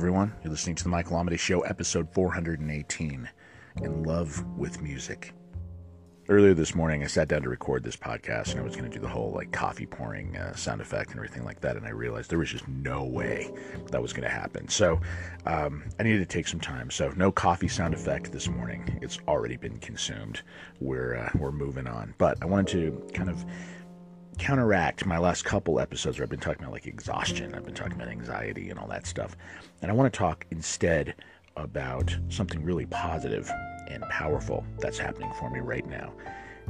everyone. You're listening to the Michael Amidei Show, episode 418 In Love with Music. Earlier this morning, I sat down to record this podcast and I was going to do the whole like coffee pouring uh, sound effect and everything like that. And I realized there was just no way that was going to happen. So um, I needed to take some time. So no coffee sound effect this morning. It's already been consumed. We're, uh, we're moving on. But I wanted to kind of counteract my last couple episodes where I've been talking about like exhaustion, I've been talking about anxiety and all that stuff. And I want to talk instead about something really positive and powerful that's happening for me right now.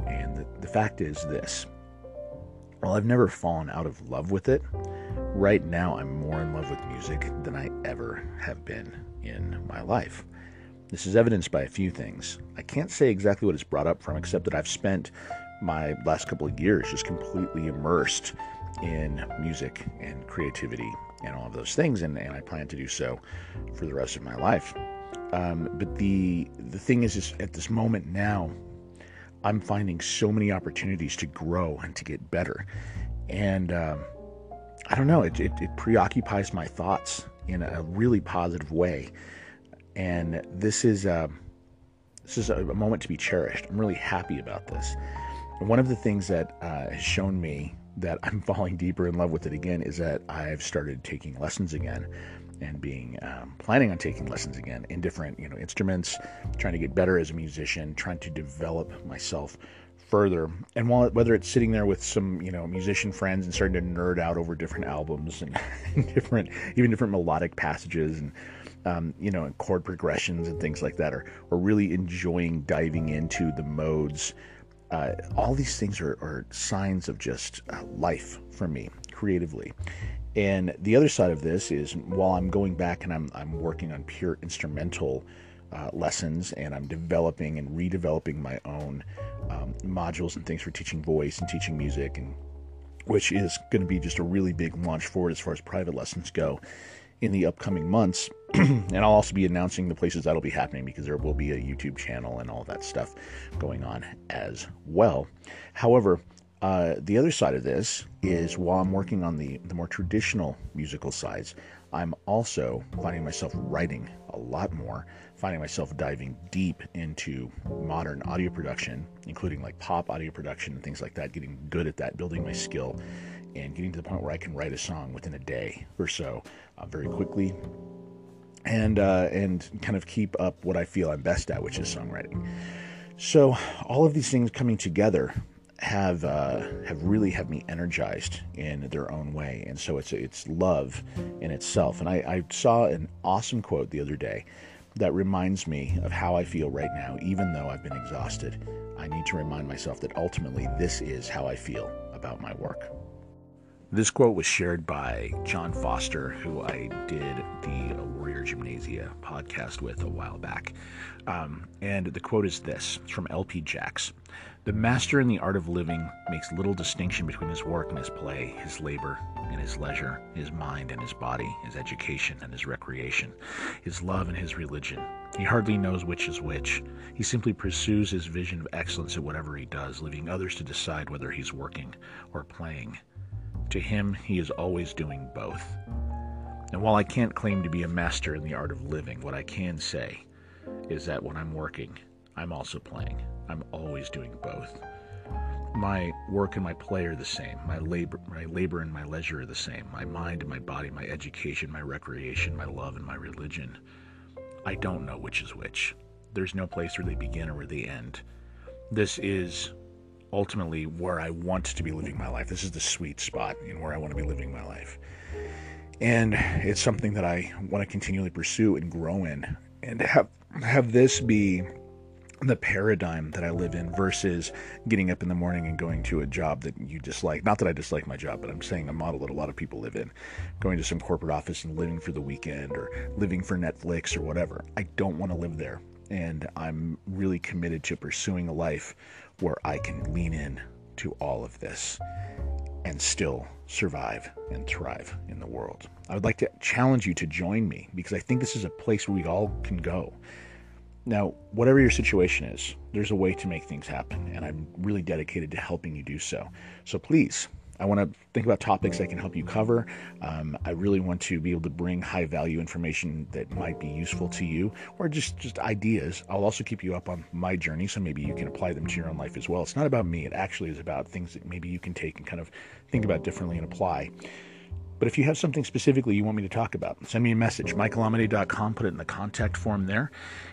And the, the fact is this while I've never fallen out of love with it, right now I'm more in love with music than I ever have been in my life. This is evidenced by a few things. I can't say exactly what it's brought up from, except that I've spent my last couple of years just completely immersed in music and creativity and all of those things, and, and I plan to do so for the rest of my life. Um, but the the thing is, is, at this moment now, I'm finding so many opportunities to grow and to get better, and um, I don't know, it, it, it preoccupies my thoughts in a really positive way, and this is. Uh, this is a, a moment to be cherished. I'm really happy about this. One of the things that uh, has shown me that I'm falling deeper in love with it again is that I've started taking lessons again and being um, planning on taking lessons again in different you know instruments, trying to get better as a musician, trying to develop myself further. And while whether it's sitting there with some you know musician friends and starting to nerd out over different albums and different even different melodic passages and um, you know chord progressions and things like that, or or really enjoying diving into the modes uh, all these things are, are signs of just uh, life for me creatively. And the other side of this is while I'm going back and I'm, I'm working on pure instrumental uh, lessons and I'm developing and redeveloping my own um, modules and things for teaching voice and teaching music, and which is going to be just a really big launch forward as far as private lessons go in the upcoming months. and I'll also be announcing the places that'll be happening because there will be a YouTube channel and all that stuff going on as well. However, uh, the other side of this is while I'm working on the, the more traditional musical sides, I'm also finding myself writing a lot more, finding myself diving deep into modern audio production, including like pop audio production and things like that, getting good at that, building my skill, and getting to the point where I can write a song within a day or so uh, very quickly and uh, and kind of keep up what I feel I'm best at, which is songwriting. So all of these things coming together have uh, have really have me energized in their own way, and so it's it's love in itself. And I, I saw an awesome quote the other day that reminds me of how I feel right now, even though I've been exhausted. I need to remind myself that ultimately this is how I feel about my work. This quote was shared by John Foster, who I did the Warrior Gymnasia podcast with a while back. Um, and the quote is this it's from LP Jacks The master in the art of living makes little distinction between his work and his play, his labor and his leisure, his mind and his body, his education and his recreation, his love and his religion. He hardly knows which is which. He simply pursues his vision of excellence in whatever he does, leaving others to decide whether he's working or playing. To him, he is always doing both. And while I can't claim to be a master in the art of living, what I can say is that when I'm working, I'm also playing. I'm always doing both. My work and my play are the same. My labor, my labor and my leisure are the same. My mind and my body, my education, my recreation, my love and my religion. I don't know which is which. There's no place where they begin or where they end. This is ultimately where I want to be living my life. This is the sweet spot in where I want to be living my life. And it's something that I want to continually pursue and grow in and have have this be the paradigm that I live in versus getting up in the morning and going to a job that you dislike. Not that I dislike my job, but I'm saying a model that a lot of people live in. Going to some corporate office and living for the weekend or living for Netflix or whatever. I don't want to live there. And I'm really committed to pursuing a life where I can lean in to all of this and still survive and thrive in the world. I would like to challenge you to join me because I think this is a place where we all can go. Now, whatever your situation is, there's a way to make things happen, and I'm really dedicated to helping you do so. So please, I want to think about topics I can help you cover. Um, I really want to be able to bring high value information that might be useful to you or just, just ideas. I'll also keep you up on my journey so maybe you can apply them to your own life as well. It's not about me, it actually is about things that maybe you can take and kind of think about differently and apply. But if you have something specifically you want me to talk about, send me a message, michaelamidei.com, put it in the contact form there.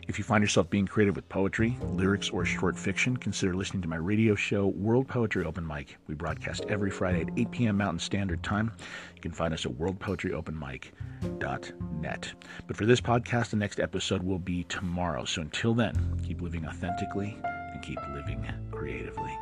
If you find yourself being creative with poetry, lyrics, or short fiction, consider listening to my radio show, World Poetry Open Mic. We broadcast every Friday at 8 p.m. Mountain Standard Time. You can find us at worldpoetryopenmic.net. But for this podcast, the next episode will be tomorrow. So until then, keep living authentically and keep living creatively.